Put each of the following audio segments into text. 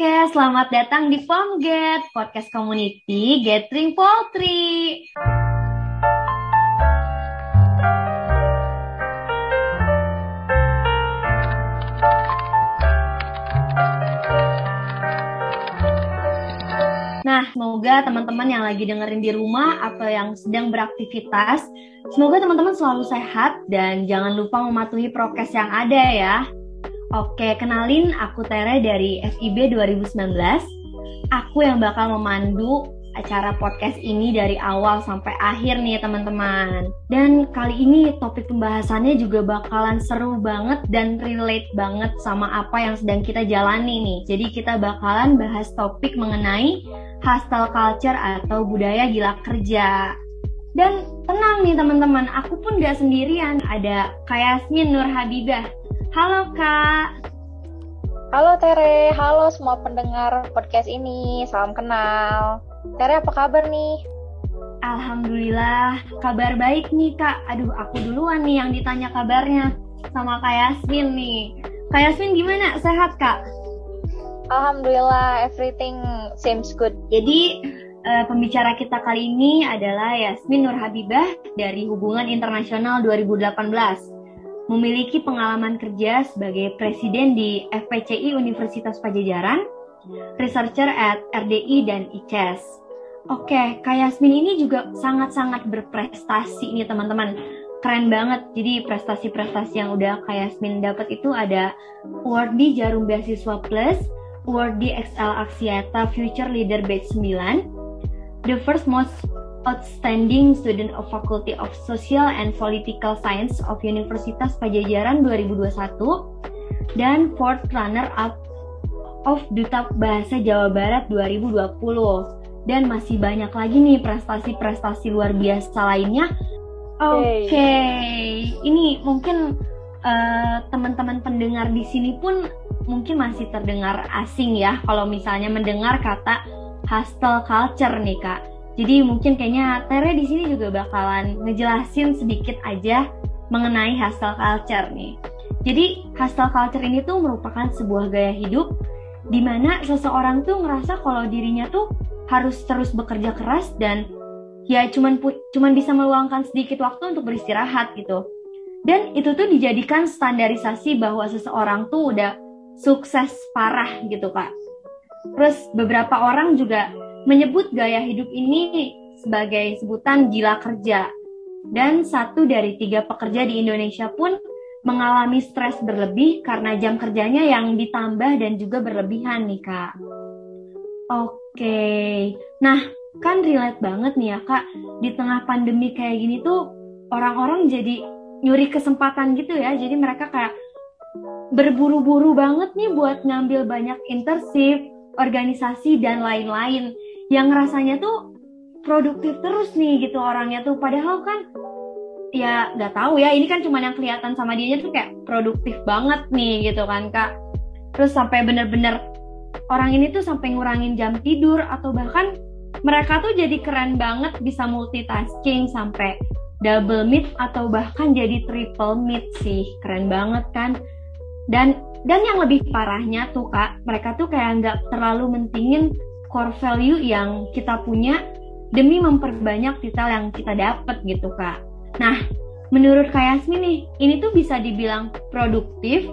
Oke, selamat datang di Pomget, podcast community Gathering Poultry. Nah, semoga teman-teman yang lagi dengerin di rumah atau yang sedang beraktivitas, semoga teman-teman selalu sehat dan jangan lupa mematuhi prokes yang ada ya. Oke, kenalin aku Tere dari FIB 2019. Aku yang bakal memandu acara podcast ini dari awal sampai akhir nih teman-teman. Dan kali ini topik pembahasannya juga bakalan seru banget dan relate banget sama apa yang sedang kita jalani nih. Jadi kita bakalan bahas topik mengenai hostel culture atau budaya gila kerja. Dan tenang nih teman-teman, aku pun gak sendirian. Ada Kayasmin Nur Habibah Halo Kak. Halo Tere, halo semua pendengar podcast ini. Salam kenal. Tere apa kabar nih? Alhamdulillah, kabar baik nih Kak. Aduh, aku duluan nih yang ditanya kabarnya sama Kak Yasmin nih. Kak Yasmin gimana? Sehat Kak? Alhamdulillah, everything seems good. Jadi, uh, pembicara kita kali ini adalah Yasmin Nur Habibah dari Hubungan Internasional 2018 memiliki pengalaman kerja sebagai presiden di FPCI Universitas Pajajaran, researcher at RDI dan ICES. Oke, Kak Yasmin ini juga sangat-sangat berprestasi nih teman-teman. Keren banget. Jadi prestasi-prestasi yang udah Kak Yasmin dapat itu ada award di Jarum Beasiswa Plus, award di XL Aksiata Future Leader Batch 9, the first most Outstanding Student of Faculty of Social and Political Science of Universitas Pajajaran 2021 dan fourth runner up of Duta Bahasa Jawa Barat 2020 dan masih banyak lagi nih prestasi-prestasi luar biasa lainnya. Oke, okay. ini mungkin uh, teman-teman pendengar di sini pun mungkin masih terdengar asing ya kalau misalnya mendengar kata hostel culture nih kak. Jadi mungkin kayaknya Tere di sini juga bakalan ngejelasin sedikit aja mengenai hustle culture nih. Jadi hustle culture ini tuh merupakan sebuah gaya hidup di mana seseorang tuh ngerasa kalau dirinya tuh harus terus bekerja keras dan ya cuman cuman bisa meluangkan sedikit waktu untuk beristirahat gitu. Dan itu tuh dijadikan standarisasi bahwa seseorang tuh udah sukses parah gitu kak. Terus beberapa orang juga menyebut gaya hidup ini sebagai sebutan gila kerja. Dan satu dari tiga pekerja di Indonesia pun mengalami stres berlebih karena jam kerjanya yang ditambah dan juga berlebihan nih kak. Oke, nah kan relate banget nih ya kak, di tengah pandemi kayak gini tuh orang-orang jadi nyuri kesempatan gitu ya, jadi mereka kayak berburu-buru banget nih buat ngambil banyak internship, organisasi dan lain-lain yang rasanya tuh produktif terus nih gitu orangnya tuh. Padahal kan ya nggak tahu ya ini kan cuma yang kelihatan sama dia tuh kayak produktif banget nih gitu kan kak. Terus sampai bener-bener orang ini tuh sampai ngurangin jam tidur atau bahkan mereka tuh jadi keren banget bisa multitasking sampai double meet atau bahkan jadi triple meet sih. Keren banget kan. Dan dan yang lebih parahnya tuh kak mereka tuh kayak nggak terlalu mentingin core value yang kita punya demi memperbanyak titel yang kita dapat gitu kak. Nah, menurut Kak Yasmin nih, ini tuh bisa dibilang produktif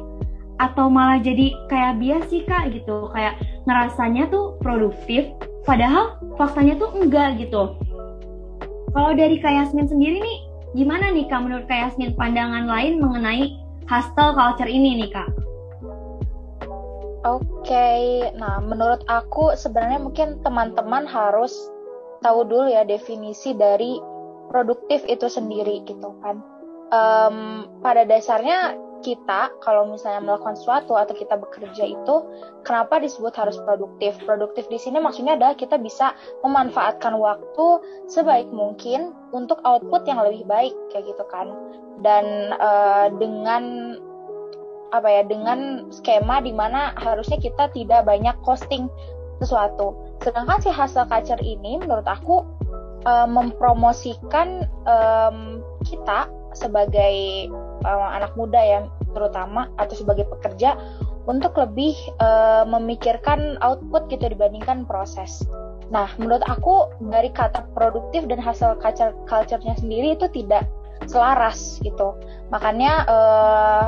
atau malah jadi kayak bias sih kak gitu, kayak ngerasanya tuh produktif, padahal faktanya tuh enggak gitu. Kalau dari Kak Yasmin sendiri nih, gimana nih kak menurut Kak Yasmin pandangan lain mengenai hostel culture ini nih kak? Oke, okay. nah menurut aku sebenarnya mungkin teman-teman harus tahu dulu ya definisi dari produktif itu sendiri gitu kan. Um, pada dasarnya kita kalau misalnya melakukan sesuatu atau kita bekerja itu kenapa disebut harus produktif? Produktif di sini maksudnya adalah kita bisa memanfaatkan waktu sebaik mungkin untuk output yang lebih baik kayak gitu kan. Dan uh, dengan apa ya dengan skema di mana harusnya kita tidak banyak costing sesuatu. Sedangkan si hasil culture ini menurut aku uh, mempromosikan um, kita sebagai uh, anak muda ya terutama atau sebagai pekerja untuk lebih uh, memikirkan output gitu dibandingkan proses. Nah, menurut aku dari kata produktif dan hasil culture culture-nya sendiri itu tidak selaras gitu. Makanya uh,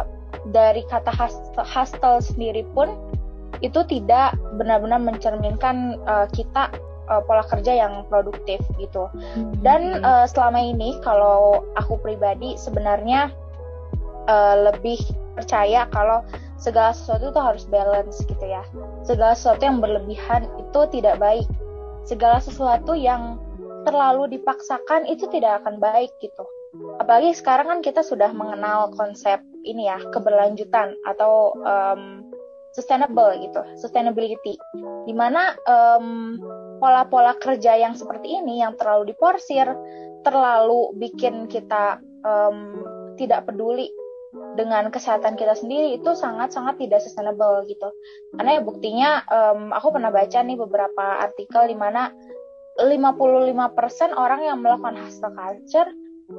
dari kata hustle sendiri pun itu tidak benar-benar mencerminkan uh, kita uh, pola kerja yang produktif gitu. Dan uh, selama ini kalau aku pribadi sebenarnya uh, lebih percaya kalau segala sesuatu itu harus balance gitu ya. Segala sesuatu yang berlebihan itu tidak baik. Segala sesuatu yang terlalu dipaksakan itu tidak akan baik gitu. Apalagi sekarang kan kita sudah mengenal konsep ini ya keberlanjutan atau um, sustainable gitu, sustainability. Di mana um, pola-pola kerja yang seperti ini yang terlalu diporsir, terlalu bikin kita um, tidak peduli dengan kesehatan kita sendiri itu sangat-sangat tidak sustainable gitu. Karena ya buktinya um, aku pernah baca nih beberapa artikel di mana 55% orang yang melakukan hustle culture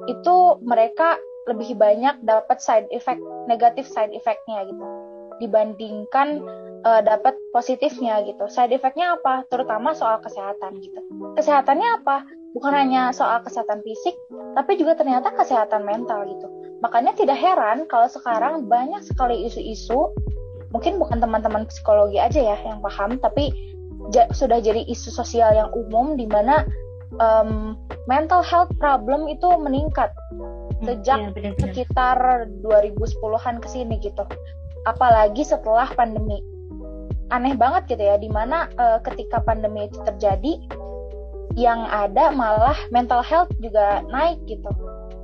itu mereka lebih banyak dapat side effect negatif side effectnya gitu dibandingkan uh, dapat positifnya gitu. Side effectnya apa? Terutama soal kesehatan gitu. Kesehatannya apa? Bukan hanya soal kesehatan fisik, tapi juga ternyata kesehatan mental gitu Makanya tidak heran kalau sekarang banyak sekali isu-isu, mungkin bukan teman-teman psikologi aja ya yang paham, tapi ja, sudah jadi isu sosial yang umum di mana um, mental health problem itu meningkat sejak ya, benar -benar. sekitar 2010-an ke sini gitu. Apalagi setelah pandemi. Aneh banget gitu ya, di mana uh, ketika pandemi itu terjadi, yang ada malah mental health juga naik gitu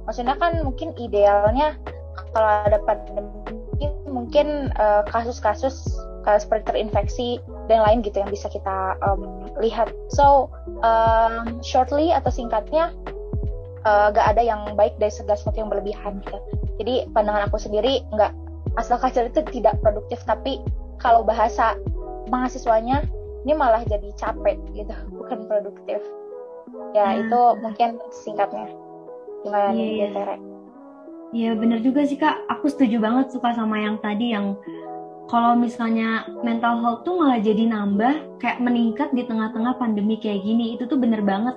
maksudnya kan mungkin idealnya kalau ada pandemi mungkin eh, kasus-kasus uh, seperti terinfeksi dan lain gitu yang bisa kita um, lihat. So um, shortly atau singkatnya uh, gak ada yang baik dari segala sesuatu yang berlebihan gitu. Jadi pandangan aku sendiri nggak asal kacau itu tidak produktif tapi kalau bahasa mahasiswanya ini malah jadi capek gitu bukan produktif. Ya hmm. itu mungkin singkatnya gimana yeah, nih yeah. Iya, iya bener juga sih kak. Aku setuju banget suka sama yang tadi yang kalau misalnya mental health tuh malah jadi nambah kayak meningkat di tengah-tengah pandemi kayak gini itu tuh bener banget.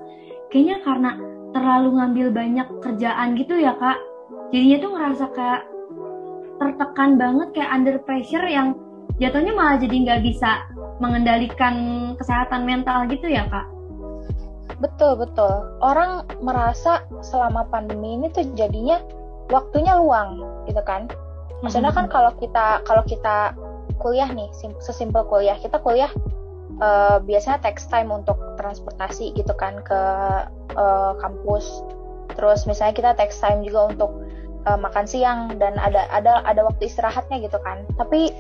Kayaknya karena terlalu ngambil banyak kerjaan gitu ya kak. Jadinya tuh ngerasa kayak tertekan banget kayak under pressure yang jatuhnya malah jadi nggak bisa mengendalikan kesehatan mental gitu ya kak. Betul, betul. Orang merasa selama pandemi ini tuh jadinya waktunya luang, gitu kan. Maksudnya kan kalau kita kalau kita kuliah nih, sesimpel kuliah, kita kuliah uh, biasanya text time untuk transportasi gitu kan ke uh, kampus. Terus misalnya kita text time juga untuk uh, makan siang dan ada ada ada waktu istirahatnya gitu kan. Tapi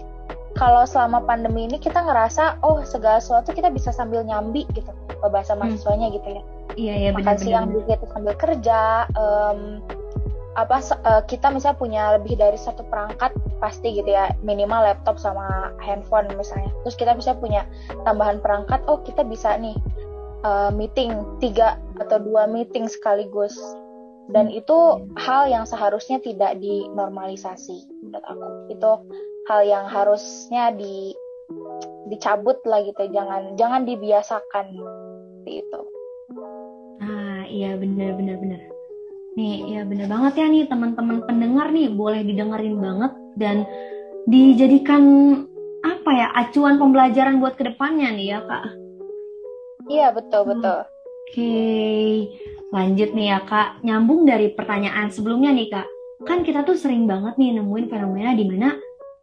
kalau selama pandemi ini kita ngerasa oh segala sesuatu kita bisa sambil nyambi gitu bahasa hmm. mahasiswanya hmm. gitu ya iya iya makan benar, siang juga itu sambil kerja um, apa uh, kita misalnya punya lebih dari satu perangkat pasti gitu ya minimal laptop sama handphone misalnya. Terus kita bisa punya tambahan perangkat oh kita bisa nih uh, meeting tiga atau dua meeting sekaligus. Dan itu hal yang seharusnya tidak dinormalisasi menurut aku. Itu hal yang harusnya di dicabut lah gitu jangan jangan dibiasakan itu ah iya benar benar benar nih ya benar banget ya nih teman-teman pendengar nih boleh didengerin banget dan dijadikan apa ya acuan pembelajaran buat ke depannya nih ya kak. Iya betul betul. Oke okay. lanjut nih ya kak. Nyambung dari pertanyaan sebelumnya nih kak. Kan kita tuh sering banget nih nemuin fenomena di mana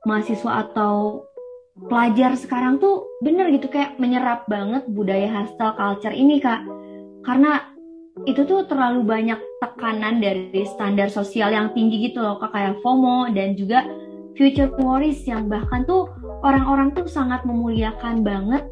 mahasiswa atau pelajar sekarang tuh bener gitu kayak menyerap banget budaya hustle culture ini kak. Karena itu tuh terlalu banyak tekanan dari standar sosial yang tinggi gitu loh kak kayak FOMO dan juga future worries yang bahkan tuh orang-orang tuh sangat memuliakan banget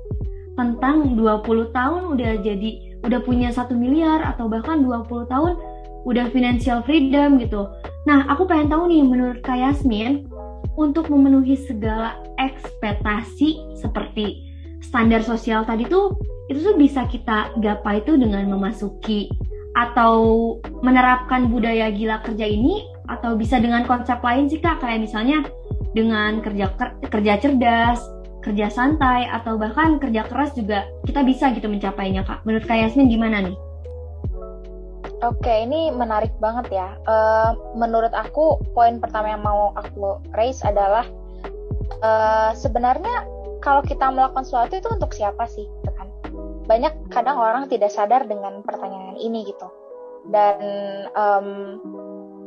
tentang 20 tahun udah jadi udah punya satu miliar atau bahkan 20 tahun udah financial freedom gitu. Nah, aku pengen tahu nih menurut Kak Yasmin, untuk memenuhi segala ekspektasi seperti standar sosial tadi tuh itu tuh bisa kita gapai itu dengan memasuki atau menerapkan budaya gila kerja ini atau bisa dengan konsep lain sih kak kayak misalnya dengan kerja kerja cerdas, kerja santai atau bahkan kerja keras juga kita bisa gitu mencapainya kak. Menurut kak Yasmin gimana nih? Oke, ini menarik banget ya. Uh, menurut aku, poin pertama yang mau aku raise adalah uh, sebenarnya kalau kita melakukan sesuatu itu untuk siapa sih? Banyak kadang orang tidak sadar dengan pertanyaan ini gitu. Dan um,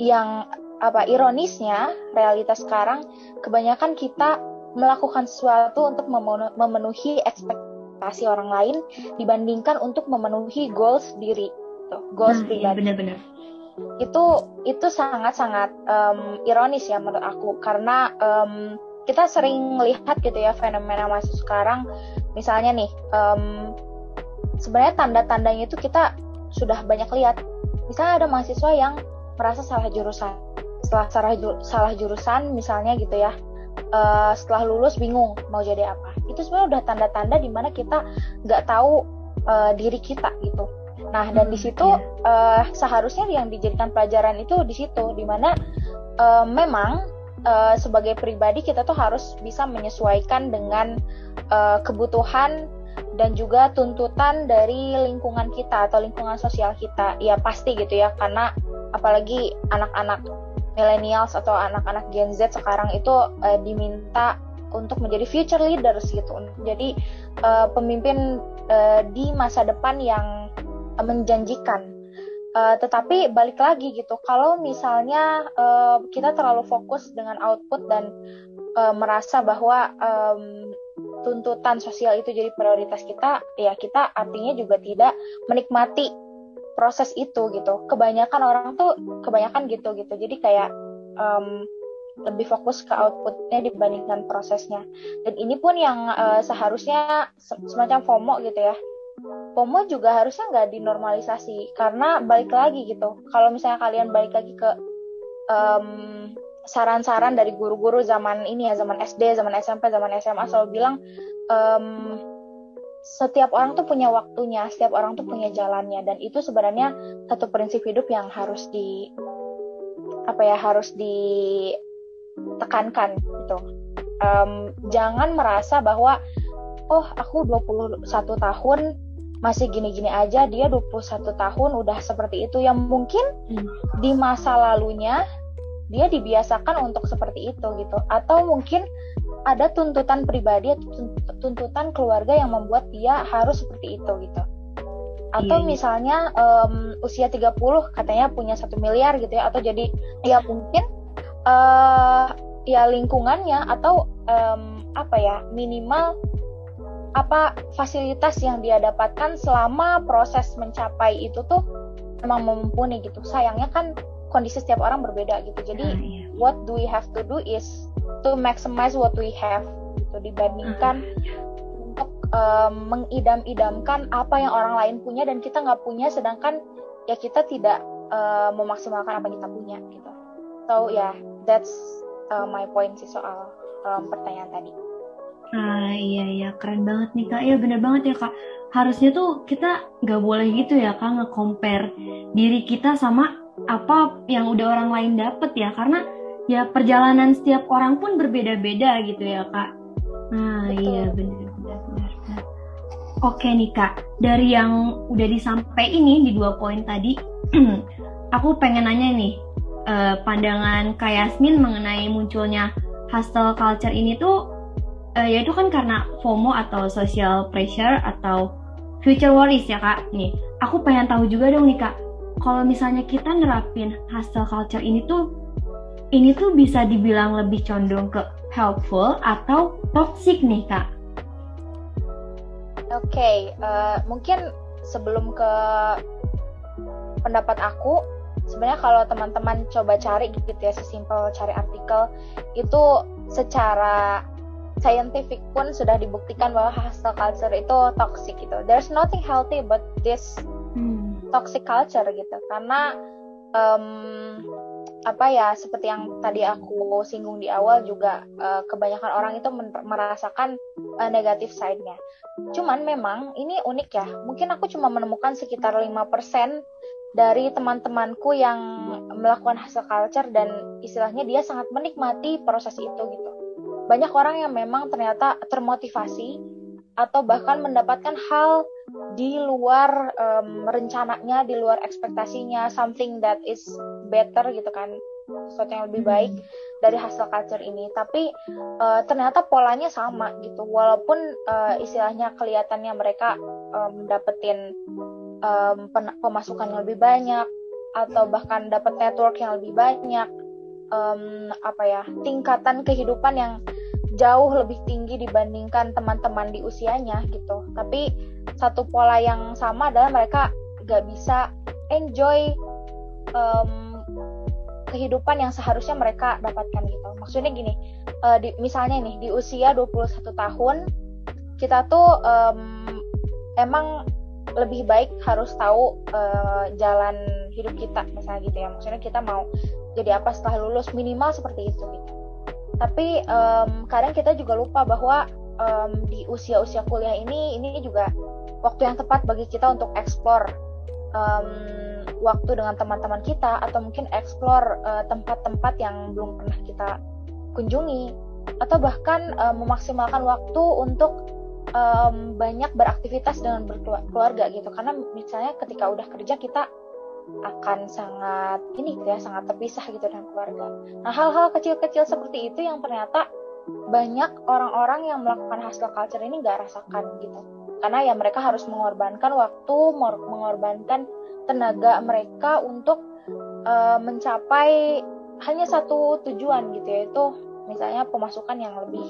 yang apa ironisnya realitas sekarang kebanyakan kita melakukan sesuatu untuk memenuhi ekspektasi orang lain dibandingkan untuk memenuhi goals diri gitu goals nah, pribadi. iya, benar-benar itu itu sangat-sangat um, ironis ya menurut aku. Karena um, kita sering lihat gitu ya fenomena masa sekarang. Misalnya nih um, sebenarnya tanda-tandanya itu kita sudah banyak lihat. Misalnya ada mahasiswa yang merasa salah jurusan setelah salah, salah jurusan misalnya gitu ya uh, setelah lulus bingung mau jadi apa. Itu sebenarnya udah tanda-tanda di mana kita nggak tahu uh, diri kita gitu. Nah dan di situ uh, seharusnya yang dijadikan pelajaran itu di situ di mana uh, memang uh, sebagai pribadi kita tuh harus bisa menyesuaikan dengan uh, kebutuhan dan juga tuntutan dari lingkungan kita atau lingkungan sosial kita. Ya pasti gitu ya karena apalagi anak-anak millennials atau anak-anak Gen Z sekarang itu uh, diminta untuk menjadi future leaders gitu. Jadi uh, pemimpin uh, di masa depan yang uh, menjanjikan. Uh, tetapi balik lagi gitu kalau misalnya uh, kita terlalu fokus dengan output dan uh, merasa bahwa um, tuntutan sosial itu jadi prioritas kita ya kita artinya juga tidak menikmati proses itu gitu. Kebanyakan orang tuh kebanyakan gitu gitu. Jadi kayak um, lebih fokus ke outputnya dibandingkan prosesnya. Dan ini pun yang uh, seharusnya semacam FOMO gitu ya. FOMO juga harusnya nggak dinormalisasi karena balik lagi gitu. Kalau misalnya kalian balik lagi ke um, saran-saran dari guru-guru zaman ini ya zaman SD, zaman SMP, zaman SMA selalu bilang um, setiap orang tuh punya waktunya, setiap orang tuh punya jalannya. Dan itu sebenarnya satu prinsip hidup yang harus di apa ya harus ditekankan gitu. Um, jangan merasa bahwa oh aku 21 tahun masih gini-gini aja dia 21 tahun udah seperti itu. Yang mungkin hmm. di masa lalunya dia dibiasakan untuk seperti itu gitu. Atau mungkin ada tuntutan pribadi atau tuntutan keluarga yang membuat dia harus seperti itu gitu. Atau iya, iya. misalnya um, usia 30 katanya punya satu miliar gitu ya atau jadi ya mungkin uh, ya lingkungannya atau um, apa ya minimal apa fasilitas yang dia dapatkan selama proses mencapai itu tuh memang mumpuni gitu. Sayangnya kan kondisi setiap orang berbeda gitu jadi uh, iya. what do we have to do is to maximize what we have gitu dibandingkan uh, untuk um, mengidam-idamkan apa yang orang lain punya dan kita nggak punya sedangkan ya kita tidak uh, memaksimalkan apa yang kita punya gitu so ya yeah, that's uh, my point sih soal um, pertanyaan tadi Ah iya iya keren banget nih kak. Iya bener banget ya kak. Harusnya tuh kita nggak boleh gitu ya kak nge-compare diri kita sama apa yang udah orang lain dapet ya? Karena ya perjalanan setiap orang pun berbeda-beda gitu ya kak. Nah Betul. iya benar benar benar oke nih kak. Dari yang udah disampaikan ini di dua poin tadi aku pengen nanya nih uh, pandangan kak Yasmin mengenai munculnya hustle culture ini tuh uh, yaitu kan karena FOMO atau social pressure atau future worries ya kak nih. Aku pengen tahu juga dong nih kak kalau misalnya kita nerapin hustle culture ini tuh ini tuh bisa dibilang lebih condong ke helpful atau toxic nih kak? Oke, okay, uh, eh, mungkin sebelum ke pendapat aku, sebenarnya kalau teman-teman coba cari gitu ya, sesimpel cari artikel itu secara scientific pun sudah dibuktikan bahwa hustle culture itu toxic gitu. There's nothing healthy but this toxic culture gitu karena um, apa ya seperti yang tadi aku singgung di awal juga uh, kebanyakan orang itu merasakan uh, negatif side-nya. Cuman memang ini unik ya. Mungkin aku cuma menemukan sekitar 5% dari teman-temanku yang melakukan hasil culture dan istilahnya dia sangat menikmati proses itu gitu. banyak orang yang memang ternyata termotivasi atau bahkan mendapatkan hal di luar um, rencananya, di luar ekspektasinya, something that is better gitu kan, sesuatu yang lebih baik dari hasil culture ini. Tapi uh, ternyata polanya sama gitu, walaupun uh, istilahnya kelihatannya mereka um, um, pemasukan yang lebih banyak atau bahkan dapat network yang lebih banyak, um, apa ya tingkatan kehidupan yang jauh lebih tinggi dibandingkan teman-teman di usianya gitu. Tapi satu pola yang sama adalah mereka gak bisa enjoy um, kehidupan yang seharusnya mereka dapatkan gitu. Maksudnya gini, uh, di, misalnya nih di usia 21 tahun kita tuh um, emang lebih baik harus tahu uh, jalan hidup kita misalnya gitu ya. Maksudnya kita mau jadi apa setelah lulus minimal seperti itu gitu tapi um, kadang kita juga lupa bahwa um, di usia-usia kuliah ini ini juga waktu yang tepat bagi kita untuk explore um, waktu dengan teman-teman kita atau mungkin explore tempat eh, tempat-tempat yang belum pernah kita kunjungi atau bahkan um, memaksimalkan waktu untuk um, banyak beraktivitas dengan berkeluarga gitu. Karena misalnya ketika udah kerja kita akan sangat ini gitu ya sangat terpisah gitu dengan keluarga. Nah hal-hal kecil-kecil seperti itu yang ternyata banyak orang-orang yang melakukan hustle culture ini nggak rasakan gitu. Karena ya mereka harus mengorbankan waktu, mengorbankan tenaga mereka untuk uh, mencapai hanya satu tujuan gitu yaitu misalnya pemasukan yang lebih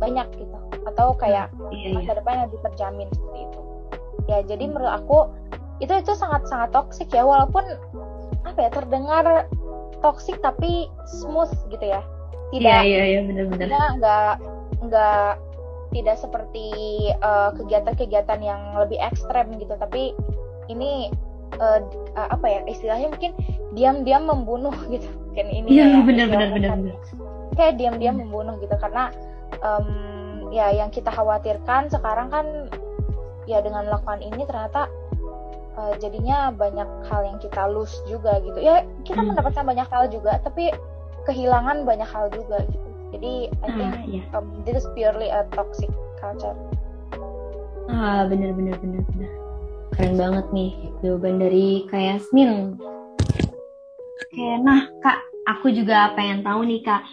banyak gitu atau kayak iya, iya. masa depan yang lebih terjamin seperti itu. Ya jadi menurut aku itu itu sangat sangat toksik ya. Walaupun apa ya terdengar toksik tapi smooth gitu ya. Tidak iya iya, iya benar-benar. nggak nggak tidak seperti eh, kegiatan-kegiatan yang lebih ekstrem gitu. Tapi ini uh, uh, apa ya istilahnya mungkin diam-diam membunuh gitu. Kan ini iya ya, benar-benar benar kayak diam-diam hmm. membunuh gitu. Karena um, ya yang kita khawatirkan sekarang kan ya dengan melakukan ini ternyata uh, jadinya banyak hal yang kita lose juga gitu. Ya kita hmm. mendapatkan banyak hal juga tapi kehilangan banyak hal juga gitu. Jadi I ah, think yeah. um, this is purely a toxic culture. Ah benar benar benar benar keren banget nih jawaban dari Kak Yasmin. Oke nah Kak aku juga pengen tahu nih Kak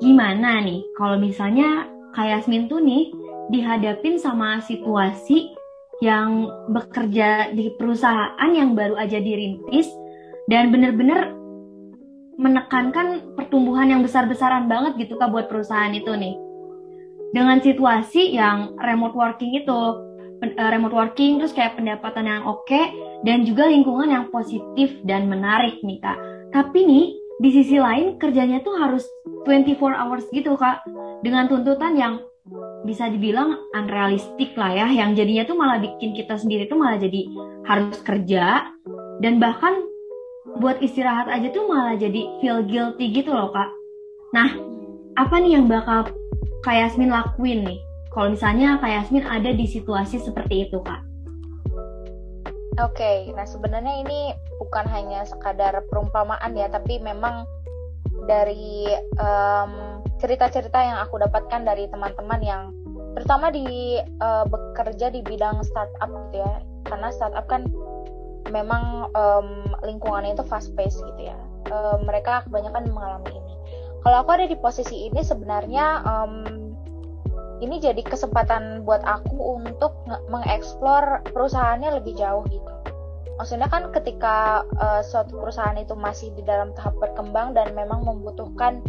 gimana nih kalau misalnya Kak Yasmin tuh nih dihadapin sama situasi yang bekerja di perusahaan yang baru aja dirintis dan benar-benar menekankan pertumbuhan yang besar-besaran banget gitu kak buat perusahaan itu nih. Dengan situasi yang remote working itu, eh, remote working terus kayak pendapatan yang oke okay, dan juga lingkungan yang positif dan menarik nih kak. Tapi nih di sisi lain kerjanya tuh harus 24 hours gitu kak dengan tuntutan yang bisa dibilang unrealistik lah ya. Yang jadinya tuh malah bikin kita sendiri tuh malah jadi harus kerja. Dan bahkan buat istirahat aja tuh malah jadi feel guilty gitu loh kak. Nah apa nih yang bakal Kak Yasmin lakuin nih? Kalau misalnya Kak Yasmin ada di situasi seperti itu kak. Oke, okay, nah sebenarnya ini bukan hanya sekadar perumpamaan ya, tapi memang dari um, cerita-cerita yang aku dapatkan dari teman-teman yang terutama di uh, bekerja di bidang startup gitu ya. Karena startup kan memang um, lingkungannya itu fast pace gitu ya. Uh, mereka kebanyakan mengalami ini. Kalau aku ada di posisi ini sebenarnya um, ini jadi kesempatan buat aku untuk mengeksplor perusahaannya lebih jauh gitu maksudnya kan ketika uh, suatu perusahaan itu masih di dalam tahap berkembang dan memang membutuhkan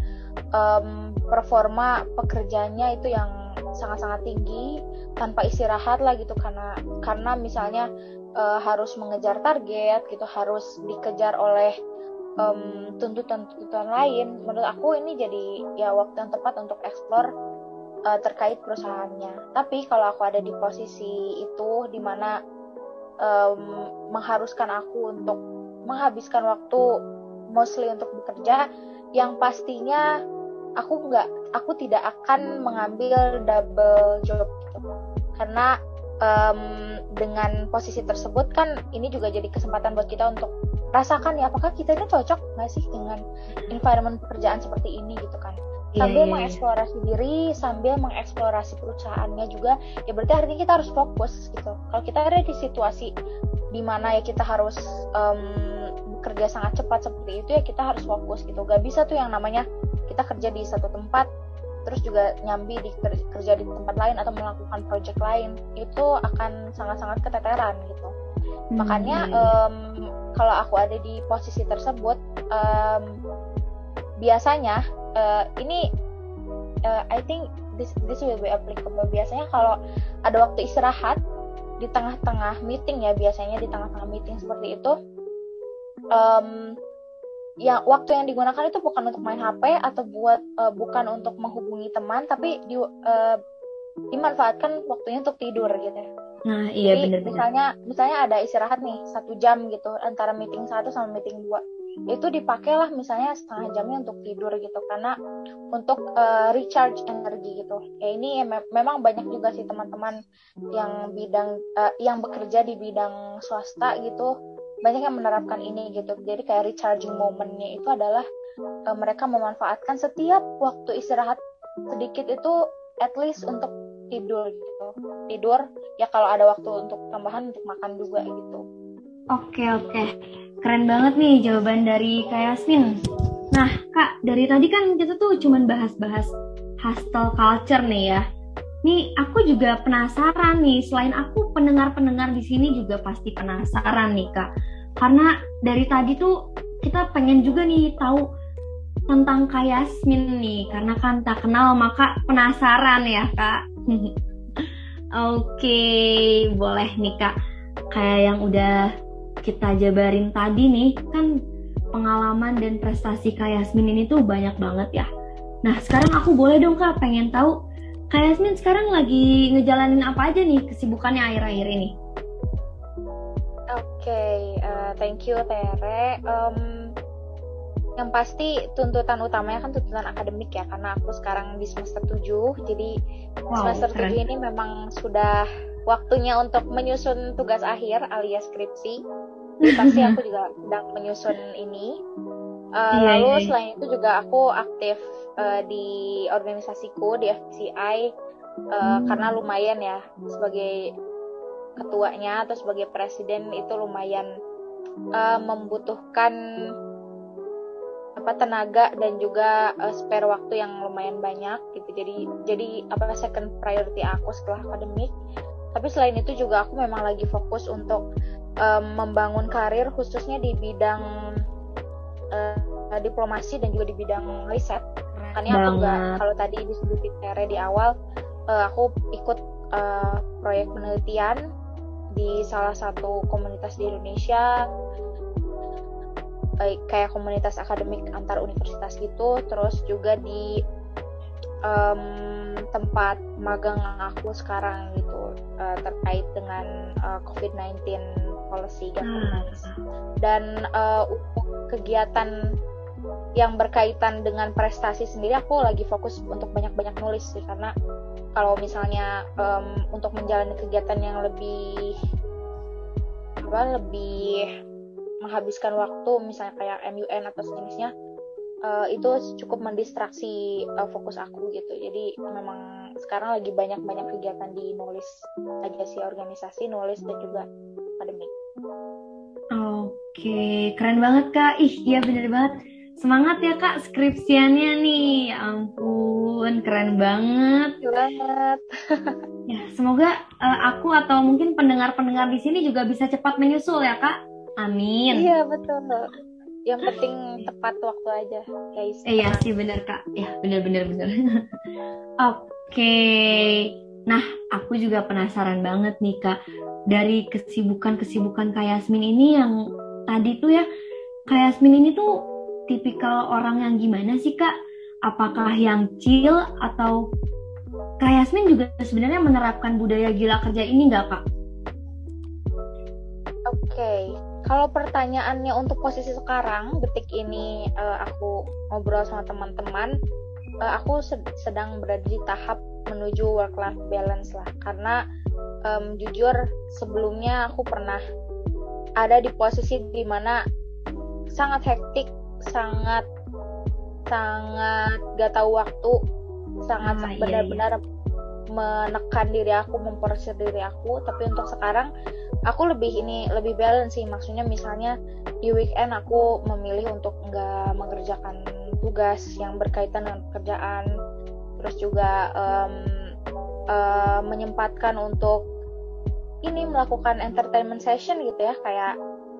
um, performa pekerjanya itu yang sangat-sangat tinggi tanpa istirahat lah gitu karena karena misalnya uh, harus mengejar target gitu harus dikejar oleh tuntutan-tuntutan lain menurut aku ini jadi ya waktu yang tepat untuk explore uh, terkait perusahaannya. Tapi kalau aku ada di posisi itu di mana um, mengharuskan aku untuk menghabiskan waktu mostly untuk bekerja yang pastinya aku nggak aku tidak akan mengambil double job gitu. Karena um, dengan posisi tersebut kan ini juga jadi kesempatan buat kita untuk rasakan ya apakah kita ini cocok nggak sih dengan environment pekerjaan seperti ini gitu kan sambil yeah, yeah. mengeksplorasi diri sambil mengeksplorasi perusahaannya juga ya berarti artinya kita harus fokus gitu kalau kita ada di situasi di mana ya kita harus um, bekerja sangat cepat seperti itu ya kita harus fokus gitu gak bisa tuh yang namanya kita kerja di satu tempat terus juga nyambi di kerja di tempat lain atau melakukan project lain itu akan sangat-sangat keteteran gitu hmm. makanya um, kalau aku ada di posisi tersebut um, biasanya uh, ini uh, I think this this will be applicable. Biasanya kalau ada waktu istirahat di tengah-tengah meeting ya biasanya di tengah-tengah meeting seperti itu um, yang waktu yang digunakan itu bukan untuk main HP atau buat uh, bukan untuk menghubungi teman tapi di, uh, dimanfaatkan waktunya untuk tidur gitu Nah, iya benar Misalnya misalnya ada istirahat nih satu jam gitu antara meeting satu sama meeting dua itu dipakailah misalnya setengah jamnya untuk tidur gitu. Karena untuk uh, recharge energi gitu. Ya ini ya me memang banyak juga sih teman-teman yang bidang uh, yang bekerja di bidang swasta gitu. Banyak yang menerapkan ini gitu. Jadi kayak recharging momennya itu adalah uh, mereka memanfaatkan setiap waktu istirahat sedikit itu at least untuk tidur gitu. Tidur ya kalau ada waktu untuk tambahan untuk makan juga gitu. Oke oke Keren banget nih jawaban dari Kak Yasmin. Nah, Kak, dari tadi kan kita tuh cuman bahas-bahas hostel culture nih ya. Nih, aku juga penasaran nih. Selain aku, pendengar-pendengar di sini juga pasti penasaran nih, Kak. Karena dari tadi tuh kita pengen juga nih tahu tentang Kak Yasmin nih. Karena kan tak kenal maka penasaran ya, Kak. Oke, boleh nih, Kak. Kayak yang udah kita jabarin tadi nih kan pengalaman dan prestasi Kak Yasmin ini tuh banyak banget ya. Nah sekarang aku boleh dong Kak pengen tahu Kak Yasmin sekarang lagi ngejalanin apa aja nih kesibukannya akhir-akhir ini? Oke, okay, uh, eh, thank you Tere. Um, yang pasti tuntutan utamanya kan tuntutan akademik ya karena aku sekarang di semester 7 jadi wow, semester keren. 7 ini memang sudah waktunya untuk menyusun tugas akhir alias skripsi jadi pasti aku juga sedang menyusun ini uh, yeah, lalu yeah. Iya. selain itu juga aku aktif uh, di organisasiku di FCI uh, hmm. karena lumayan ya sebagai ketuanya atau sebagai presiden itu lumayan uh, membutuhkan apa tenaga dan juga uh, spare waktu yang lumayan banyak gitu jadi jadi apa second priority aku setelah akademik tapi selain itu juga aku memang lagi fokus untuk um, membangun karir khususnya di bidang uh, diplomasi dan juga di bidang riset. Makanya aku juga kalau tadi disebutin Tere di awal, uh, aku ikut uh, proyek penelitian di salah satu komunitas di Indonesia. Kayak komunitas akademik antar universitas gitu. Terus juga di um, tempat magang aku sekarang gitu uh, terkait dengan uh, COVID-19 policy governance hmm. dan uh, untuk kegiatan yang berkaitan dengan prestasi sendiri aku lagi fokus untuk banyak-banyak nulis sih. Karena kalau misalnya um, untuk menjalani kegiatan yang lebih apa lebih menghabiskan waktu misalnya kayak MUN atau sejenisnya uh, itu cukup mendistraksi uh, fokus aku gitu. Jadi memang sekarang lagi banyak-banyak kegiatan di nulis aja sih organisasi nulis dan juga oke keren banget kak. Ih iya bener banget. Semangat ya kak skripsiannya nih. Ya ampun keren banget. Banget. Ya semoga uh, aku atau mungkin pendengar-pendengar di sini juga bisa cepat menyusul ya kak. Amin. Iya betul. Yang penting tepat waktu aja guys. Iya sih bener kak. Ya bener bener bener. Oke. Okay. nah aku juga penasaran banget nih kak. Dari kesibukan kesibukan kak Yasmin ini yang tadi tuh ya kak Yasmin ini tuh tipikal orang yang gimana sih kak apakah yang chill atau kak Yasmin juga sebenarnya menerapkan budaya gila kerja ini nggak kak? Oke, okay kalau pertanyaannya untuk posisi sekarang, detik ini uh, aku ngobrol sama teman-teman, uh, aku sedang berada di tahap menuju work life balance lah. Karena um, jujur sebelumnya aku pernah ada di posisi di mana sangat hektik, sangat sangat gak tahu waktu sangat Ah, iya, benar-benar menekan diri aku memporsir diri aku. Tapi untuk sekarang aku lebih ini lebih balance sih. Maksudnya misalnya di weekend aku memilih untuk nggak mengerjakan tugas yang berkaitan dengan pekerjaan. Terus juga em, eh, menyempatkan untuk ini melakukan entertainment session gitu ya kayak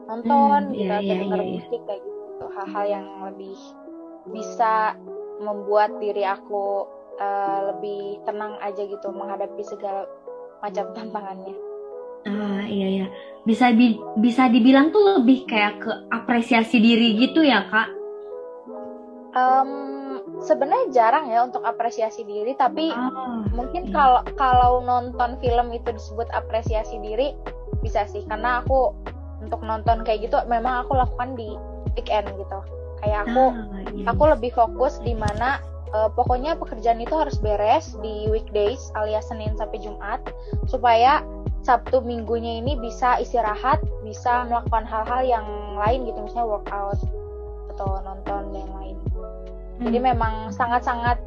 nonton Hmm, gitu iya, atau denger iya, iya. musik kayak gitu hal-hal yang lebih bisa membuat diri aku eh, lebih tenang aja gitu menghadapi segala macam tantangannya. Ah iya ya. Bisa bi- bisa dibilang tuh lebih kayak ke apresiasi diri gitu ya, Kak. Em, sebenarnya jarang ya untuk apresiasi diri, tapi Ah, mungkin iya. kalau kalau nonton film itu disebut apresiasi diri bisa sih, karena aku untuk nonton kayak gitu memang aku lakukan di weekend gitu. Kayak aku Ah, iya, aku lebih fokus di mana eh, pokoknya pekerjaan itu harus beres di weekdays alias Senin sampai Jumat supaya Sabtu minggunya ini bisa istirahat, bisa melakukan hal-hal yang lain gitu misalnya workout atau nonton dan lain. Hmm. Jadi memang sangat-sangat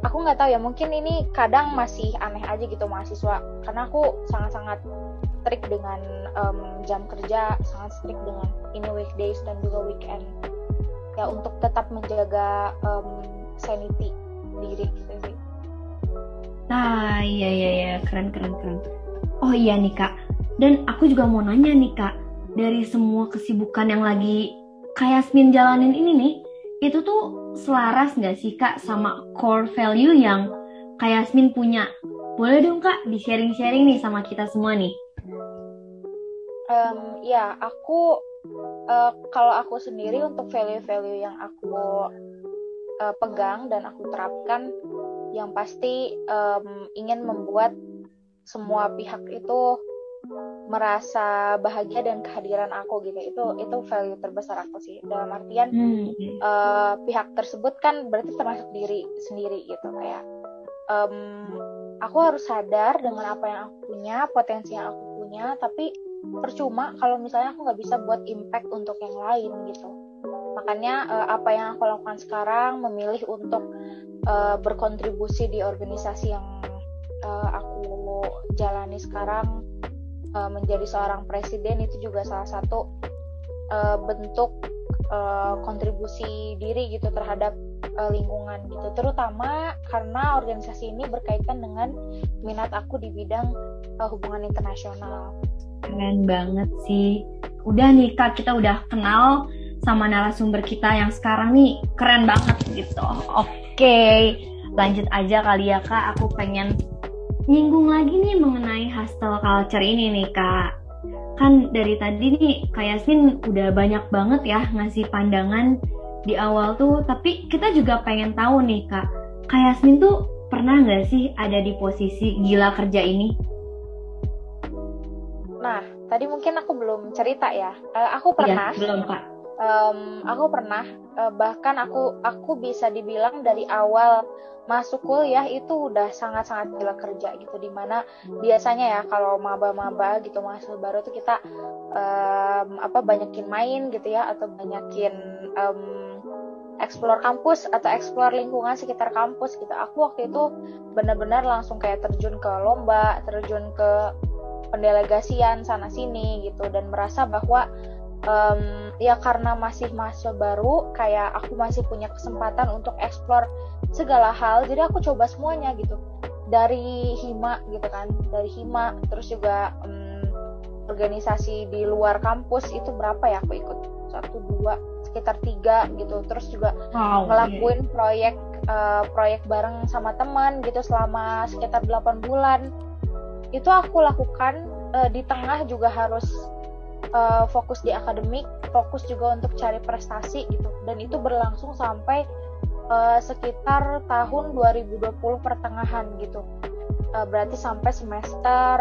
aku nggak tahu ya mungkin ini kadang masih aneh aja gitu mahasiswa karena aku sangat-sangat strict dengan em, jam kerja, sangat strict dengan ini weekdays dan juga weekend ya untuk tetap menjaga em, sanity diri gitu sih. Nah, iya iya iya, keren keren keren. Oh iya nih Kak. Dan aku juga mau nanya nih Kak, dari semua kesibukan yang lagi Kak Yasmin jalanin ini nih, itu tuh selaras nggak sih Kak sama core value yang Kak Yasmin punya? Boleh dong Kak di-sharing-sharing nih sama kita semua nih. Em, ya aku eh, kalau aku sendiri untuk value-value yang aku eh, pegang dan aku terapkan yang pasti em, ingin membuat semua pihak itu merasa bahagia dan kehadiran aku gitu. Itu itu value terbesar aku sih. Dalam artian Hmm, eh, pihak tersebut kan berarti termasuk diri sendiri gitu. Kayak em, aku harus sadar dengan apa yang aku punya potensi yang aku punya tapi percuma kalau misalnya aku nggak bisa buat impact untuk yang lain gitu. Makanya eh, apa yang aku lakukan sekarang memilih untuk eh, berkontribusi di organisasi yang eh, aku jalani sekarang eh, menjadi seorang presiden itu juga salah satu eh, bentuk eh, kontribusi diri gitu terhadap eh, lingkungan gitu terutama karena organisasi ini berkaitan dengan minat aku di bidang eh, hubungan internasional keren banget sih. Udah nih Kak, kita udah kenal sama narasumber kita yang sekarang nih keren banget gitu. Oke, lanjut aja kali ya Kak. Aku pengen nyinggung lagi nih mengenai hostel culture ini nih Kak. Kan dari tadi nih Kak Yasmin udah banyak banget ya ngasih pandangan di awal tuh. Tapi kita juga pengen tahu nih Kak, Kak Yasmin tuh pernah nggak sih ada di posisi gila kerja ini? nah tadi mungkin aku belum cerita ya Eh, aku pernah Iya, belum Kak. Em, aku pernah eh, bahkan aku aku bisa dibilang dari awal masuk kuliah itu udah sangat-sangat gila kerja gitu di mana biasanya ya kalau maba-maba gitu mahasiswa baru tuh kita em, apa banyakin main gitu ya atau banyakin em, explore kampus atau explore lingkungan sekitar kampus gitu. Aku waktu itu benar-benar langsung kayak terjun ke lomba terjun ke pendelegasian sana sini gitu dan merasa bahwa em, ya karena masih mahasiswa baru kayak aku masih punya kesempatan untuk explore segala hal jadi aku coba semuanya gitu. Dari hima gitu kan dari hima terus juga em, organisasi di luar kampus itu berapa ya aku ikut? Satu dua sekitar tiga gitu. Terus juga Wow. ngelakuin proyek eh, proyek bareng sama teman gitu selama sekitar 8 bulan. Itu aku lakukan eh, di tengah juga harus eh, fokus di akademik fokus juga untuk cari prestasi gitu. Dan itu berlangsung sampai eh, sekitar tahun 2020 pertengahan gitu. Eh, berarti sampai semester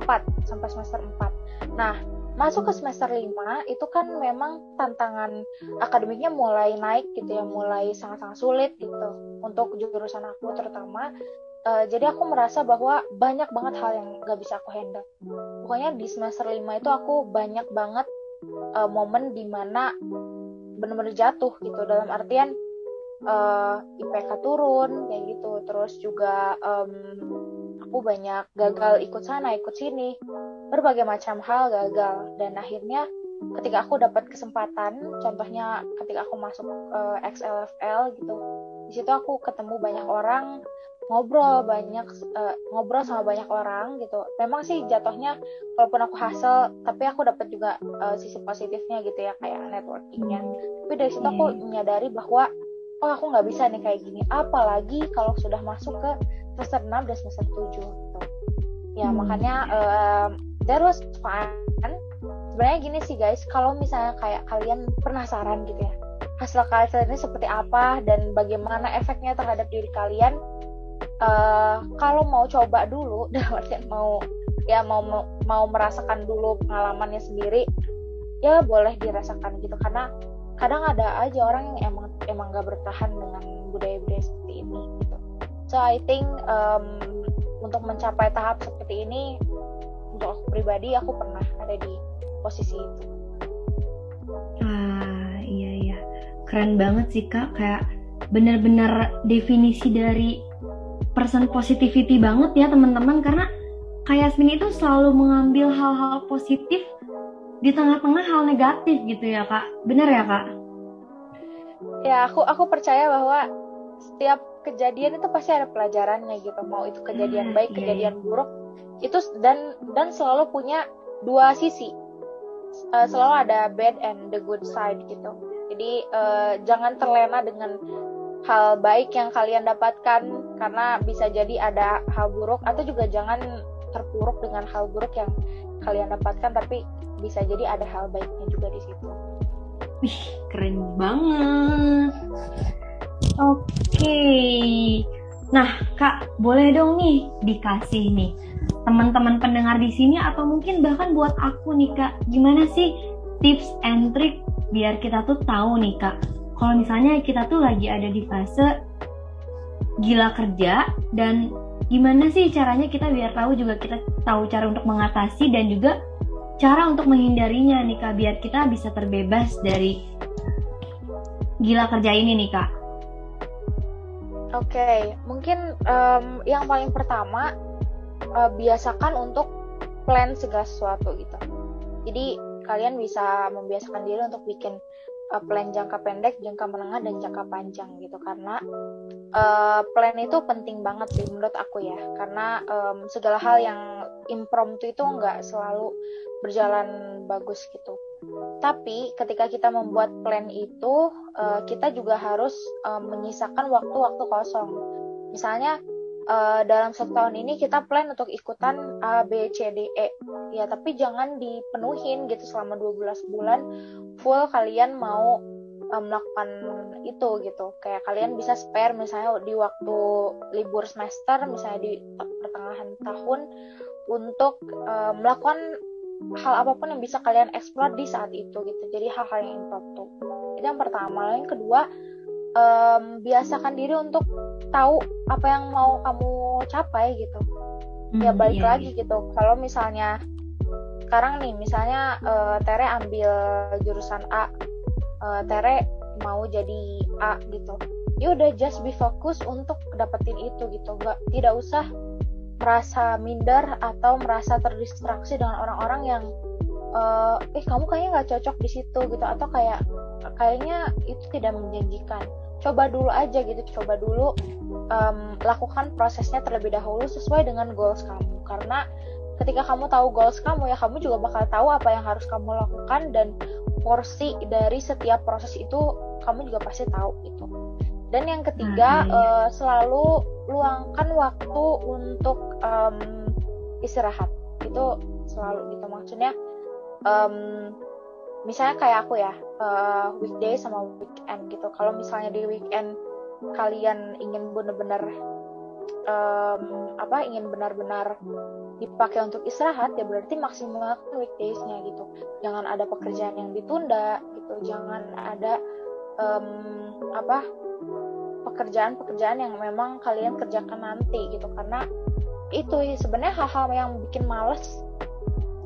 4 sampai semester 4 nah masuk ke semester 5 itu kan memang tantangan akademiknya mulai naik gitu ya mulai sangat-sangat sulit gitu. Untuk jurusan aku terutama Eh, jadi aku merasa bahwa banyak banget hal yang gak bisa aku handle. Pokoknya di semester 5 itu aku banyak banget eh, momen di mana bener-bener jatuh gitu. Dalam artian uh, eh, IPK turun kayak gitu. Terus juga um, aku banyak gagal ikut sana ikut sini. Berbagai macam hal gagal. Dan akhirnya ketika aku dapat kesempatan contohnya ketika aku masuk uh, XLFL gitu di situ aku ketemu banyak orang ngobrol banyak uh, ngobrol sama banyak orang gitu. Memang sih jatuhnya walaupun aku hasil tapi aku dapat juga uh, sisi positifnya gitu ya kayak networkingnya. Tapi dari situ aku iya. menyadari bahwa oh aku nggak bisa nih kayak gini. Apalagi kalau sudah masuk ke semester 6 dan semester 7 gitu. Ya hmm. makanya uh, that was fun. Sebenarnya gini sih guys. Kalau misalnya kayak kalian penasaran gitu ya hasil kalian ini seperti apa dan bagaimana efeknya terhadap diri kalian uh, kalau mau coba dulu dalam artian mau ya mau mau merasakan dulu pengalamannya sendiri ya boleh dirasakan gitu. Karena kadang ada aja orang yang emang emang gak bertahan dengan budaya-budaya seperti ini gitu. So I think um, untuk mencapai tahap seperti ini untuk aku pribadi aku pernah ada di posisi itu. Ah iya iya. Keren banget sih kak. Kayak bener-bener definisi dari person positivity banget ya teman-teman. Karena kayak Yasmin itu selalu mengambil hal-hal positif di tengah-tengah hal negatif gitu ya kak. Bener ya kak? Ya aku aku percaya bahwa setiap kejadian itu pasti ada pelajarannya gitu. Mau itu kejadian hmm, baik iya, kejadian iya. buruk itu dan dan selalu punya dua sisi. Uh, selalu ada bad and the good side gitu. Jadi uh, jangan terlena dengan hal baik yang kalian dapatkan karena bisa jadi ada hal buruk atau juga jangan terpuruk dengan hal buruk yang kalian dapatkan tapi bisa jadi ada hal baiknya juga di situ. Wih, keren banget. Oke. Okay. Nah, Kak, boleh dong nih dikasih nih teman-teman pendengar di sini atau mungkin bahkan buat aku nih Kak, gimana sih tips and trick biar kita tuh tahu nih Kak, kalau misalnya kita tuh lagi ada di fase gila kerja dan gimana sih caranya kita biar tahu juga kita tahu cara untuk mengatasi dan juga cara untuk menghindarinya nih kak biar kita bisa terbebas dari gila kerja ini nih kak. Oke, okay. mungkin um, yang paling pertama uh, biasakan untuk plan segala sesuatu gitu. Jadi kalian bisa membiasakan diri untuk bikin uh, plan jangka pendek, jangka menengah, dan jangka panjang gitu karena uh, plan itu penting banget sih menurut aku ya karena um, segala hal yang impromptu itu nggak selalu berjalan bagus gitu. Tapi ketika kita membuat plan itu, uh, kita juga harus uh, menyisakan waktu-waktu kosong. Misalnya uh, dalam setahun ini kita plan untuk ikutan A, B, C, D, E. Ya, tapi jangan dipenuhin gitu selama 12 bulan full kalian mau uh, melakukan itu gitu. Kayak kalian bisa spare misalnya di waktu libur semester, misalnya di pertengahan tahun untuk uh, melakukan hal apa pun yang bisa kalian explore di saat itu gitu. Jadi hal-hal yang impromptu. Itu yang pertama. Yang kedua, um, biasakan diri untuk tahu apa yang mau kamu capai gitu. Hmm, ya balik iya, lagi iya. gitu. Kalau misalnya sekarang nih misalnya uh, Tere ambil jurusan A uh, Tere mau jadi A gitu. Ya udah just be fokus untuk dapetin itu gitu. Gak tidak usah merasa minder atau merasa terdistraksi dengan orang-orang yang uh, eh kamu kayaknya nggak cocok di situ gitu. Atau kayak kayaknya itu tidak menjanjikan coba dulu aja gitu coba dulu um, lakukan prosesnya terlebih dahulu sesuai dengan goals kamu. Karena ketika kamu tahu goals kamu ya kamu juga bakal tahu apa yang harus kamu lakukan dan porsi dari setiap proses itu kamu juga pasti tahu itu dan yang ketiga hmm. uh, selalu luangkan waktu untuk um, istirahat. Itu selalu gitu maksudnya um, misalnya kayak aku ya uh, weekday sama weekend gitu. Kalau misalnya di weekend kalian ingin benar-benar um, apa ingin benar-benar dipakai untuk istirahat ya berarti maksimalkan weekdaysnya gitu. Jangan ada pekerjaan yang ditunda gitu. Jangan ada um, apa pekerjaan-pekerjaan yang memang kalian kerjakan nanti gitu. Karena itu sebenarnya hal-hal yang bikin males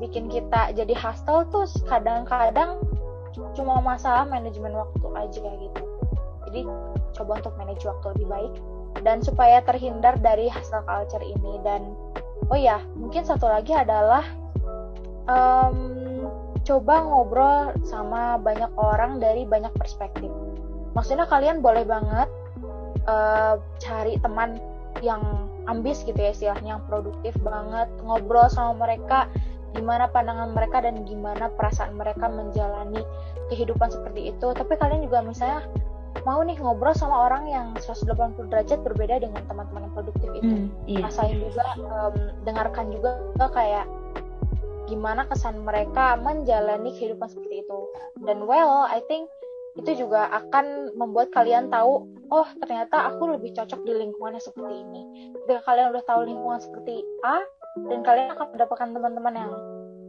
bikin kita jadi hostile tuh kadang-kadang cuma masalah manajemen waktu aja gitu. Jadi coba untuk manage waktu lebih baik dan supaya terhindar dari hasil culture ini. Dan oh ya mungkin satu lagi adalah um, coba ngobrol sama banyak orang dari banyak perspektif. Maksudnya kalian boleh banget uh, cari teman yang ambis gitu ya istilahnya yang produktif banget ngobrol sama mereka gimana pandangan mereka dan gimana perasaan mereka menjalani kehidupan seperti itu. Tapi kalian juga misalnya mau nih ngobrol sama orang yang 180 derajat berbeda dengan teman-teman yang produktif itu. Mm, iya. rasain juga um, dengarkan juga kayak gimana kesan mereka menjalani kehidupan seperti itu. Dan well I think itu juga akan membuat kalian tahu oh ternyata aku lebih cocok di lingkungan yang seperti ini. Ketika kalian udah tahu lingkungan seperti A dan kalian akan mendapatkan teman-teman yang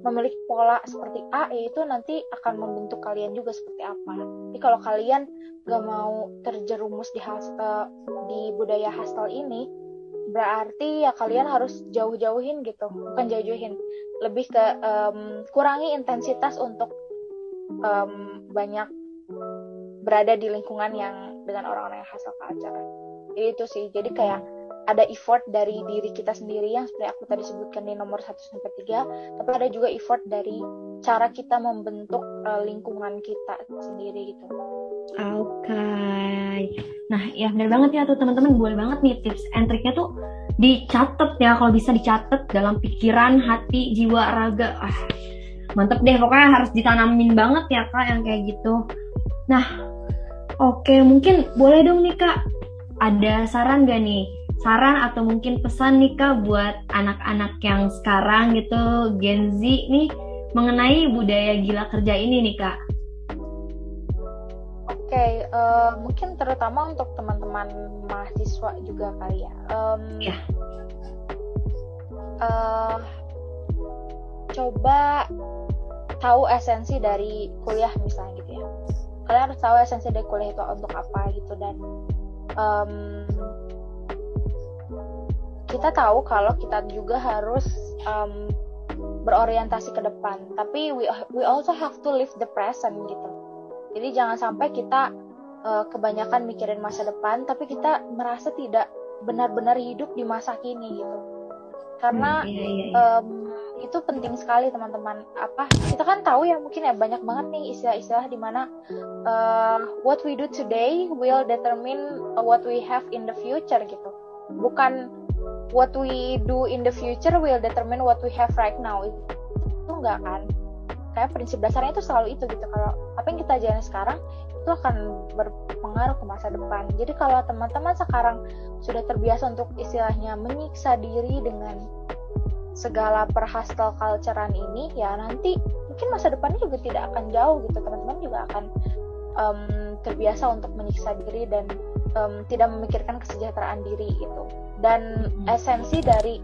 memiliki pola seperti A itu nanti akan membentuk kalian juga seperti apa. Jadi kalau kalian gak mau terjerumus di uh, di budaya hostel ini berarti ya kalian harus jauh-jauhin gitu bukan jauh-jauhin. Lebih ke um, kurangi intensitas untuk um, banyak berada di lingkungan yang dengan orang-orang yang hasil culture jadi itu sih. Jadi kayak ada effort dari diri kita sendiri yang seperti aku tadi sebutkan di nomor 1 sampai 3 tapi ada juga effort dari cara kita membentuk uh, lingkungan kita sendiri gitu Oke. Okay. Nah, ya benar banget ya tuh teman-teman, boleh banget nih tips and triknya tuh dicatat ya kalau bisa dicatat dalam pikiran, hati, jiwa, raga. Ah, mantep deh pokoknya harus ditanamin banget ya kak yang kayak gitu. Nah, Oke, mungkin boleh dong nih Kak, ada saran gak nih? Saran atau mungkin pesan nih Kak buat anak-anak yang sekarang gitu, Gen Z nih, mengenai budaya gila kerja ini nih Kak? Oke, okay, uh, eh, mungkin terutama untuk teman-teman mahasiswa juga kali ya. Um, ya. Uh, coba tahu esensi dari kuliah misalnya gitu ya kalian harus tahu esensi dari kuliah itu untuk apa gitu dan um, kita tahu kalau kita juga harus um, berorientasi ke depan. Tapi we we also have to live the present gitu. Jadi jangan sampai kita uh, kebanyakan mikirin masa depan tapi kita merasa tidak benar-benar hidup di masa kini gitu. Karena hmm, iya, iya, iya. Um, itu penting sekali teman-teman. Apa kita kan tahu ya mungkin ya banyak banget nih istilah-istilah di mana uh, what we do today will determine what we have in the future gitu. Bukan what we do in the future will determine what we have right now. Itu, enggak kan kayak prinsip dasarnya itu selalu itu gitu. Kalau apa yang kita jalani sekarang itu akan berpengaruh ke masa depan. Jadi kalau teman-teman sekarang sudah terbiasa untuk istilahnya menyiksa diri dengan segala perhastal culturean ini ya nanti mungkin masa depannya juga tidak akan jauh gitu. Teman-teman juga akan um, terbiasa untuk menyiksa diri dan um, tidak memikirkan kesejahteraan diri itu dan hmm. esensi dari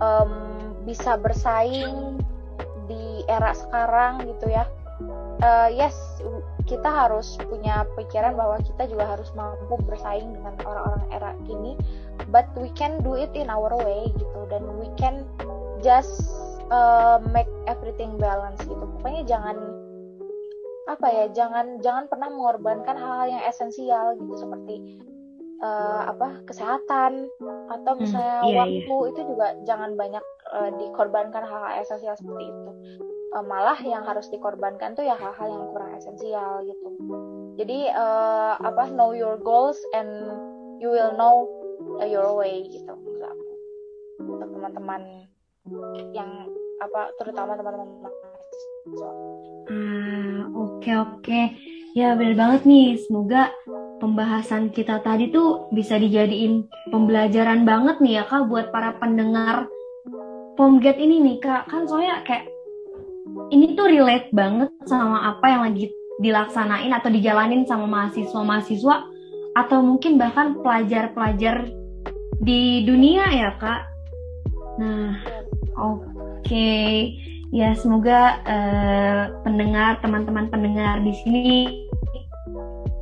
um, bisa bersaing di era sekarang gitu ya uh, yes kita harus punya pikiran bahwa kita juga harus mampu bersaing dengan orang-orang era kini but we can do it in our way gitu. Dan we can just uh, make everything balance gitu. Pokoknya jangan apa ya jangan jangan pernah mengorbankan hal-hal yang esensial gitu seperti uh, apa kesehatan atau hmm, misalnya hmm, iya, waktu iya. itu juga jangan banyak uh, dikorbankan hal-hal esensial seperti itu. Uh, malah yang harus dikorbankan tuh ya hal-hal yang kurang esensial gitu. Jadi uh, apa know your goals and you will know uh, your way gitu untuk teman-teman yang apa terutama teman-teman mahasiswa. Oke oke. Ya benar banget nih. Semoga pembahasan kita tadi tuh bisa dijadiin pembelajaran banget nih ya Kak buat para pendengar Pomget ini nih Kak. Kan soalnya kayak ini tuh relate banget sama apa yang lagi dilaksanain atau dijalanin sama mahasiswa-mahasiswa atau mungkin bahkan pelajar-pelajar di dunia ya Kak. Nah, oke. Okay. Ya, semoga uh, pendengar, teman-teman pendengar di sini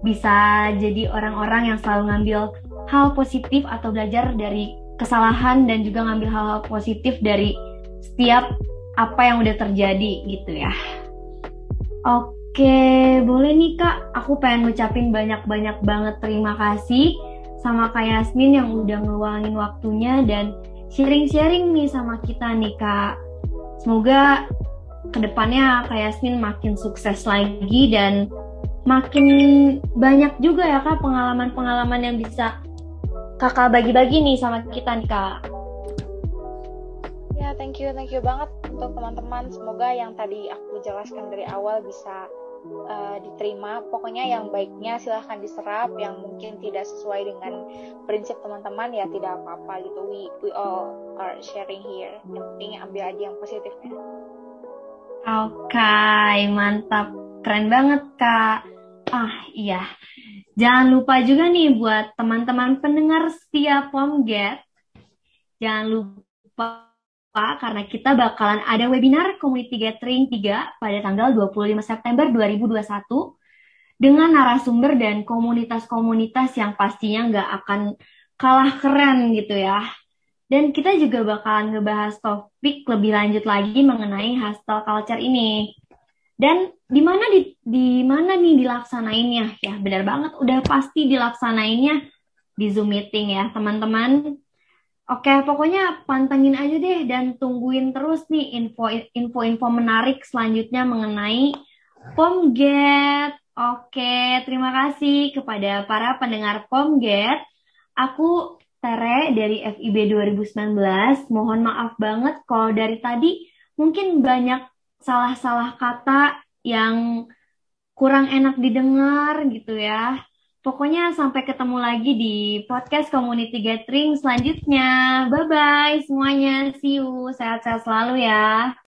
bisa jadi orang-orang yang selalu ngambil hal positif atau belajar dari kesalahan dan juga ngambil hal-hal positif dari setiap apa yang udah terjadi gitu ya. Oke, boleh nih Kak. Aku pengen ngucapin banyak-banyak banget terima kasih sama Kak Yasmin yang udah ngeluangin waktunya dan sharing-sharing nih sama kita nih Kak. Semoga ke depannya Kak Yasmin makin sukses lagi dan makin banyak juga ya Kak pengalaman-pengalaman yang bisa Kakak bagi-bagi nih sama kita nih Kak. Ya, thank you, thank you banget untuk teman-teman. Semoga yang tadi aku jelaskan dari awal bisa uh, diterima. Pokoknya yang baiknya silahkan diserap, yang mungkin tidak sesuai dengan prinsip teman-teman ya tidak apa-apa gitu. We we all are sharing here. Yang penting ambil aja yang positifnya. Oke, okay, mantap. Keren banget, Kak. Ah, iya. Jangan lupa juga nih buat teman-teman pendengar setia Pomget. Jangan lupa karena kita bakalan ada webinar Community Gathering 3 pada tanggal 25 September 2021 dengan narasumber dan komunitas-komunitas yang pastinya nggak akan kalah keren gitu ya. Dan kita juga bakalan ngebahas topik lebih lanjut lagi mengenai hostel culture ini. Dan di mana di, di mana nih dilaksanainnya? Ya benar banget, udah pasti dilaksanainnya di Zoom meeting ya teman-teman. Oke, pokoknya pantengin aja deh dan tungguin terus nih info-info menarik selanjutnya mengenai Pomget. Oke, terima kasih kepada para pendengar Pomget. Aku Tere dari FIB 2019. Mohon maaf banget kalau dari tadi mungkin banyak salah-salah kata yang kurang enak didengar gitu ya. Pokoknya sampai ketemu lagi di podcast Community Gathering selanjutnya. Bye-bye semuanya. See you. Sehat-sehat selalu ya.